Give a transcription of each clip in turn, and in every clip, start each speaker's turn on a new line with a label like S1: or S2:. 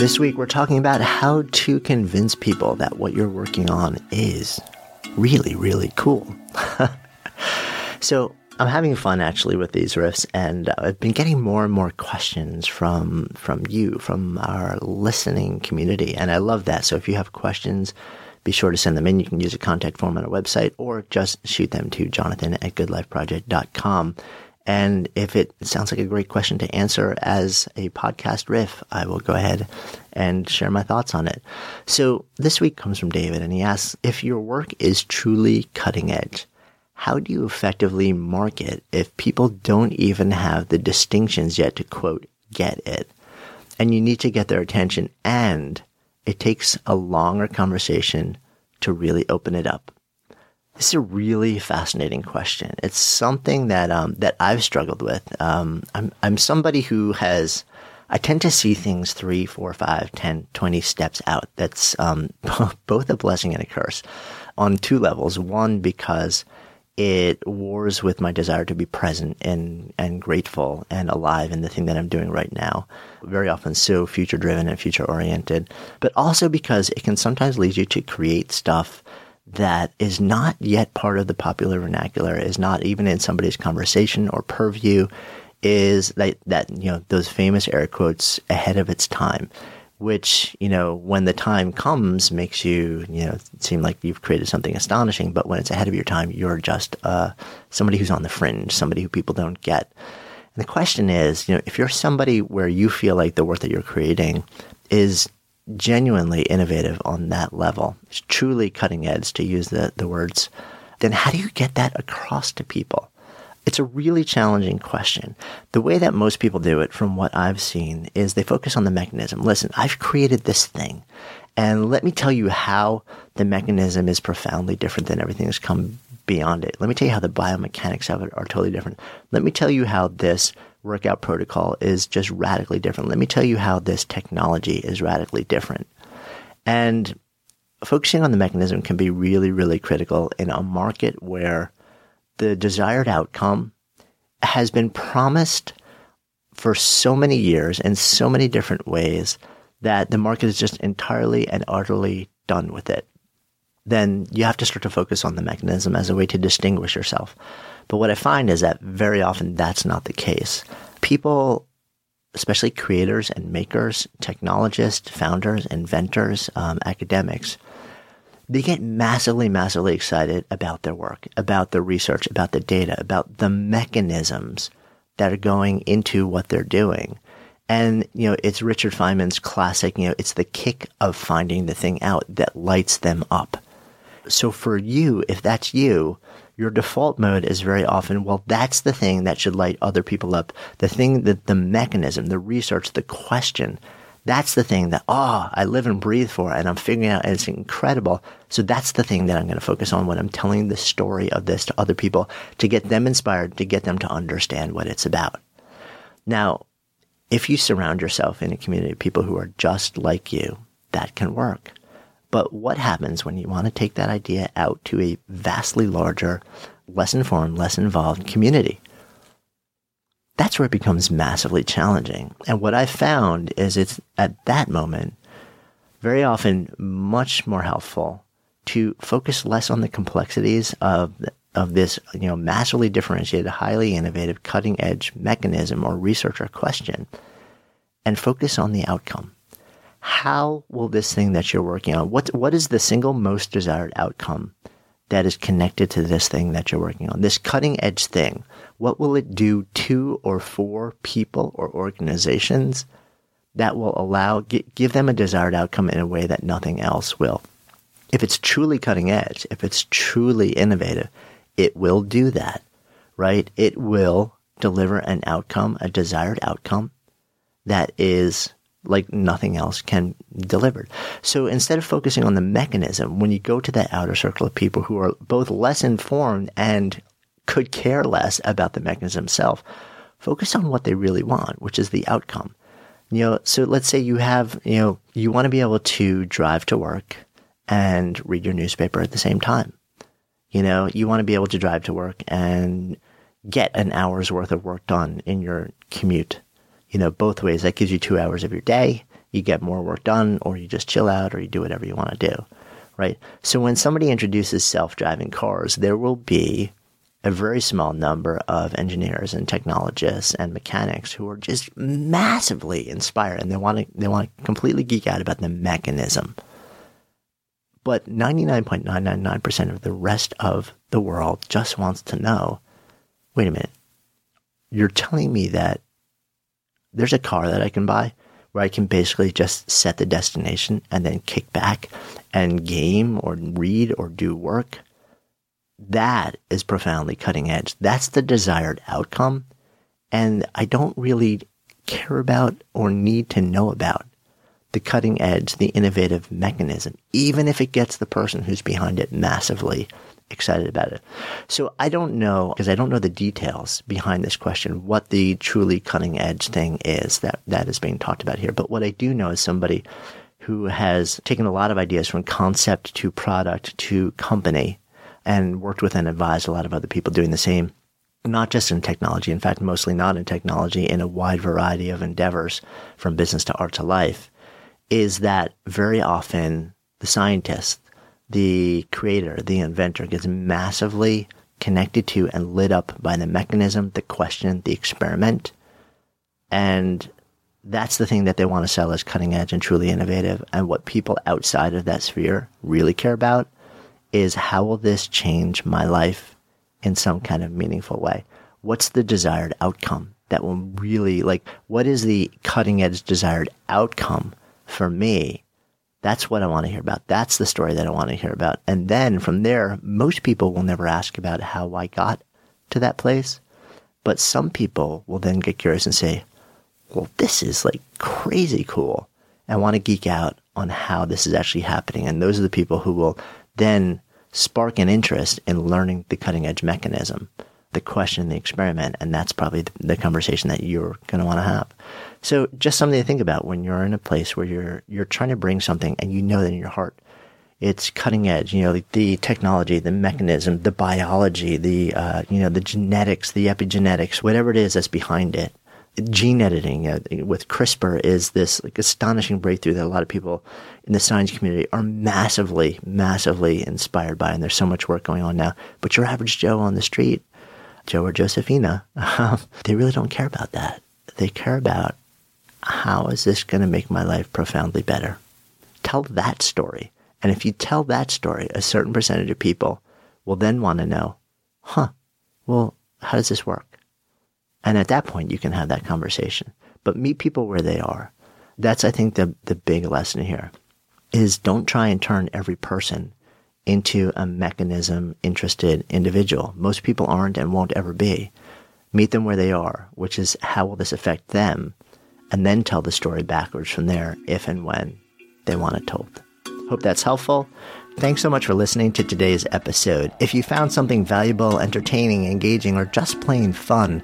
S1: This week, we're talking about how to convince people that what you're working on is really, really cool. so, I'm having fun actually with these riffs, and I've been getting more and more questions from from you, from our listening community, and I love that. So, if you have questions, be sure to send them in. You can use a contact form on our website, or just shoot them to Jonathan at GoodLifeProject.com. And if it sounds like a great question to answer as a podcast riff, I will go ahead and share my thoughts on it. So this week comes from David, and he asks if your work is truly cutting edge. How do you effectively market if people don't even have the distinctions yet to quote, get it? And you need to get their attention, and it takes a longer conversation to really open it up. This is a really fascinating question. It's something that um, that I've struggled with. Um, I'm I'm somebody who has I tend to see things three, four, five, 10, 20 steps out. That's um, both a blessing and a curse on two levels. One, because it wars with my desire to be present and, and grateful and alive in the thing that I'm doing right now. Very often so future driven and future oriented, but also because it can sometimes lead you to create stuff that is not yet part of the popular vernacular, is not even in somebody's conversation or purview, is that, that you know, those famous air quotes ahead of its time, which, you know, when the time comes makes you, you know, seem like you've created something astonishing, but when it's ahead of your time, you're just uh, somebody who's on the fringe, somebody who people don't get. And the question is, you know, if you're somebody where you feel like the work that you're creating is genuinely innovative on that level, it's truly cutting edge to use the, the words, then how do you get that across to people? It's a really challenging question. The way that most people do it, from what I've seen, is they focus on the mechanism. Listen, I've created this thing, and let me tell you how the mechanism is profoundly different than everything that's come beyond it. Let me tell you how the biomechanics of it are totally different. Let me tell you how this workout protocol is just radically different. Let me tell you how this technology is radically different. And focusing on the mechanism can be really, really critical in a market where the desired outcome has been promised for so many years in so many different ways that the market is just entirely and utterly done with it. Then you have to start to focus on the mechanism as a way to distinguish yourself. But what I find is that very often that's not the case. People, especially creators and makers, technologists, founders, inventors, um, academics, they get massively, massively excited about their work, about the research, about the data, about the mechanisms that are going into what they're doing. And, you know, it's Richard Feynman's classic, you know, it's the kick of finding the thing out that lights them up. So for you, if that's you, your default mode is very often, well, that's the thing that should light other people up. The thing that the mechanism, the research, the question That's the thing that, oh, I live and breathe for and I'm figuring out and it's incredible. So that's the thing that I'm going to focus on when I'm telling the story of this to other people to get them inspired, to get them to understand what it's about. Now, if you surround yourself in a community of people who are just like you, that can work. But what happens when you want to take that idea out to a vastly larger, less informed, less involved community? That's where it becomes massively challenging. And what I found is it's at that moment very often much more helpful to focus less on the complexities of of this, you know, massively differentiated, highly innovative, cutting edge mechanism or research or question and focus on the outcome. How will this thing that you're working on, what, what is the single most desired outcome that is connected to this thing that you're working on? This cutting edge thing, what will it do to or for people or organizations that will allow, give them a desired outcome in a way that nothing else will? If it's truly cutting edge, if it's truly innovative, it will do that, right? It will deliver an outcome, a desired outcome that is like nothing else can deliver. So instead of focusing on the mechanism, when you go to that outer circle of people who are both less informed and could care less about the mechanism itself, focus on what they really want, which is the outcome. You know, so let's say you have, you know, you want to be able to drive to work and read your newspaper at the same time. You know, you want to be able to drive to work and get an hour's worth of work done in your commute. You know, both ways. That gives you two hours of your day. You get more work done, or you just chill out, or you do whatever you want to do. Right. So when somebody introduces self driving cars, there will be a very small number of engineers and technologists and mechanics who are just massively inspired and they want to they want to completely geek out about the mechanism but 99.999% of the rest of the world just wants to know wait a minute, you're telling me that there's a car that I can buy where I can basically just set the destination and then kick back and game or read or do work? That is profoundly cutting edge. That's the desired outcome. And I don't really care about or need to know about the cutting edge, the innovative mechanism, even if it gets the person who's behind it massively excited about it. So I don't know, because I don't know the details behind this question, what the truly cutting edge thing is that, that is being talked about here. But what I do know is somebody who has taken a lot of ideas from concept to product to company and worked with and advised a lot of other people doing the same not just in technology, in fact, mostly not in technology, in a wide variety of endeavors from business to art to life is that very often the scientist, the creator, the inventor gets massively connected to and lit up by the mechanism, the question, the experiment. And that's the thing that they want to sell as cutting edge and truly innovative. And what people outside of that sphere really care about is how will this change my life in some kind of meaningful way? What's the desired outcome that will really like, what is the cutting edge desired outcome for me, that's what I want to hear about. That's the story that I want to hear about. And then from there, most people will never ask about how I got to that place. But some people will then get curious and say, well, this is like crazy cool. I want to geek out on how this is actually happening. And those are the people who will then spark an interest in learning the cutting edge mechanism, the question, the experiment. And that's probably the conversation that you're going to want to have. So just something to think about when you're in a place where you're you're trying to bring something and you know that in your heart it's cutting edge. You know, the, the technology, the mechanism, the biology, the uh, you know the genetics, the epigenetics, whatever it is that's behind it. Gene editing uh, with CRISPR is this like astonishing breakthrough that a lot of people in the science community are massively, massively inspired by, and there's so much work going on now. But your average Joe on the street, Joe or Josephina, um, they really don't care about that. They care about how is this going to make my life profoundly better? Tell that story. And if you tell that story, a certain percentage of people will then want to know, huh, well, how does this work? And at that point, you can have that conversation. But meet people where they are. That's, I think, the, the big lesson here is don't try and turn every person into a mechanism interested individual. Most people aren't and won't ever be. Meet them where they are, which is how will this affect them? and then tell the story backwards from there if and when they want it told. Hope that's helpful. Thanks so much for listening to today's episode. If you found something valuable, entertaining, engaging, or just plain fun,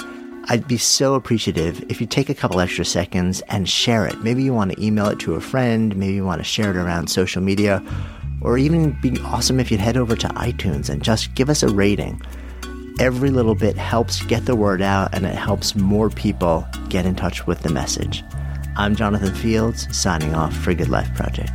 S1: I'd be so appreciative if you take a couple extra seconds and share it. Maybe you want to email it to a friend, maybe you want to share it around social media, or even be awesome if you'd head over to iTunes and just give us a rating. Every little bit helps get the word out and it helps more people get in touch with the message. I'm Jonathan Fields, signing off for Good Life Project.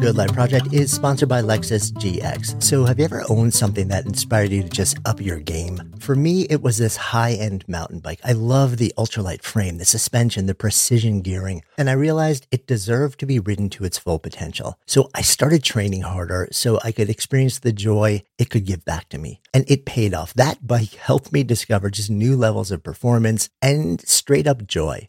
S1: Good Life Project is sponsored by Lexus GX. So, have you ever owned something that inspired you to just up your game? For me, it was this high end mountain bike. I love the ultralight frame, the suspension, the precision gearing, and I realized it deserved to be ridden to its full potential. So, I started training harder so I could experience the joy it could give back to me. And it paid off. That bike helped me discover just new levels of performance and straight up joy.